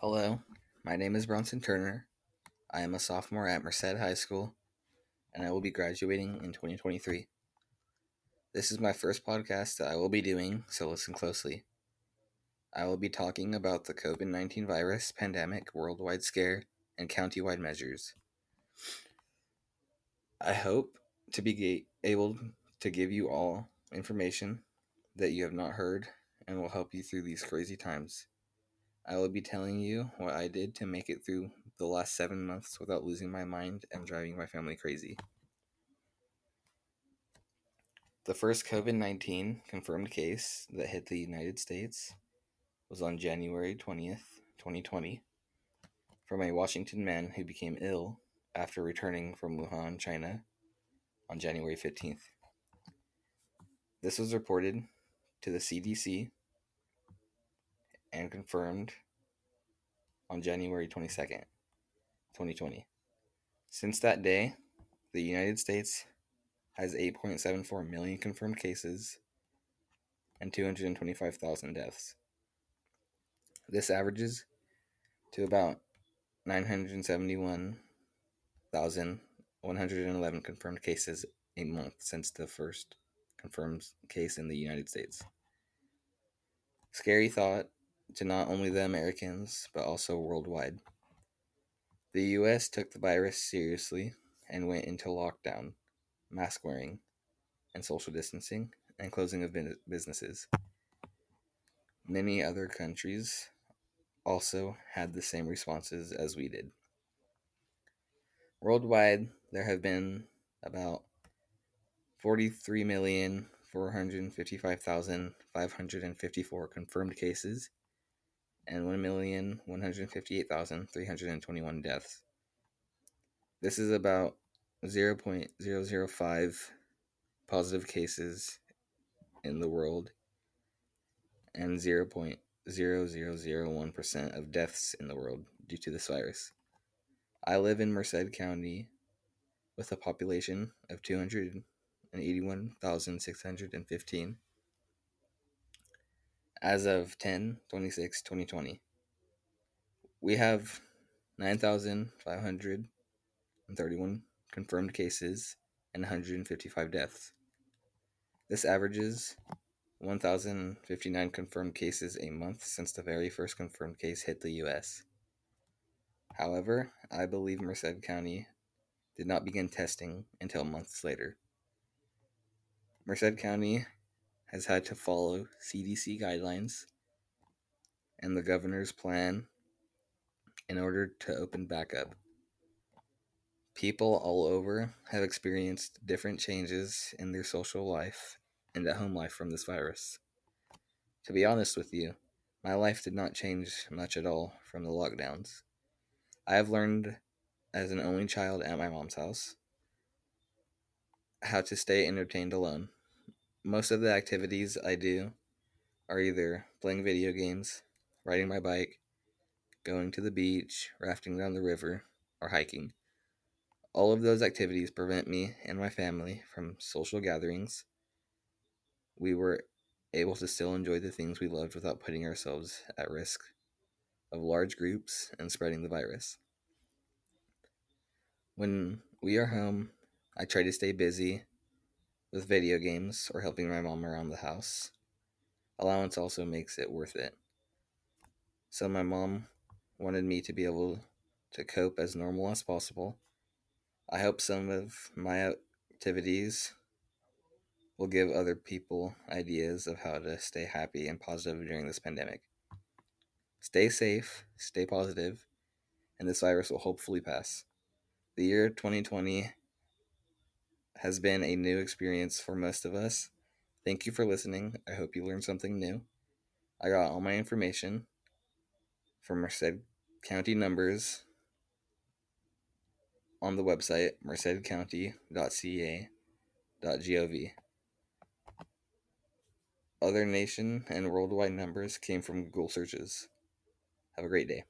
Hello, my name is Bronson Turner. I am a sophomore at Merced High School, and I will be graduating in 2023. This is my first podcast that I will be doing, so listen closely. I will be talking about the COVID 19 virus pandemic, worldwide scare, and countywide measures. I hope to be able to give you all information that you have not heard and will help you through these crazy times. I will be telling you what I did to make it through the last seven months without losing my mind and driving my family crazy. The first COVID 19 confirmed case that hit the United States was on January 20th, 2020, from a Washington man who became ill after returning from Wuhan, China, on January 15th. This was reported to the CDC and confirmed on January 22nd, 2020. Since that day, the United States has 8.74 million confirmed cases and 225,000 deaths. This averages to about 971,111 confirmed cases a month since the first confirmed case in the United States. Scary thought to not only the Americans, but also worldwide. The US took the virus seriously and went into lockdown, mask wearing, and social distancing, and closing of businesses. Many other countries also had the same responses as we did. Worldwide, there have been about 43,455,554 confirmed cases and 1,158,321 deaths. This is about 0.005 positive cases in the world and 0.0001% of deaths in the world due to this virus. I live in Merced County with a population of 281,615 as of 10 26 2020. We have 9,531 confirmed cases and 155 deaths. This averages 1,059 confirmed cases a month since the very first confirmed case hit the US. However, I believe Merced County did not begin testing until months later. Merced County has had to follow CDC guidelines and the governor's plan in order to open back up. People all over have experienced different changes in their social life and at home life from this virus. To be honest with you, my life did not change much at all from the lockdowns. I have learned as an only child at my mom's house how to stay entertained alone. Most of the activities I do are either playing video games, riding my bike, going to the beach, rafting down the river, or hiking. All of those activities prevent me and my family from social gatherings. We were able to still enjoy the things we loved without putting ourselves at risk of large groups and spreading the virus. When we are home, I try to stay busy with video games or helping my mom around the house. Allowance also makes it worth it. So, my mom wanted me to be able to cope as normal as possible. I hope some of my activities will give other people ideas of how to stay happy and positive during this pandemic. Stay safe, stay positive, and this virus will hopefully pass. The year 2020 has been a new experience for most of us. Thank you for listening. I hope you learned something new. I got all my information from Merced County numbers on the website mercedcounty.ca.gov. Other nation and worldwide numbers came from Google searches. Have a great day.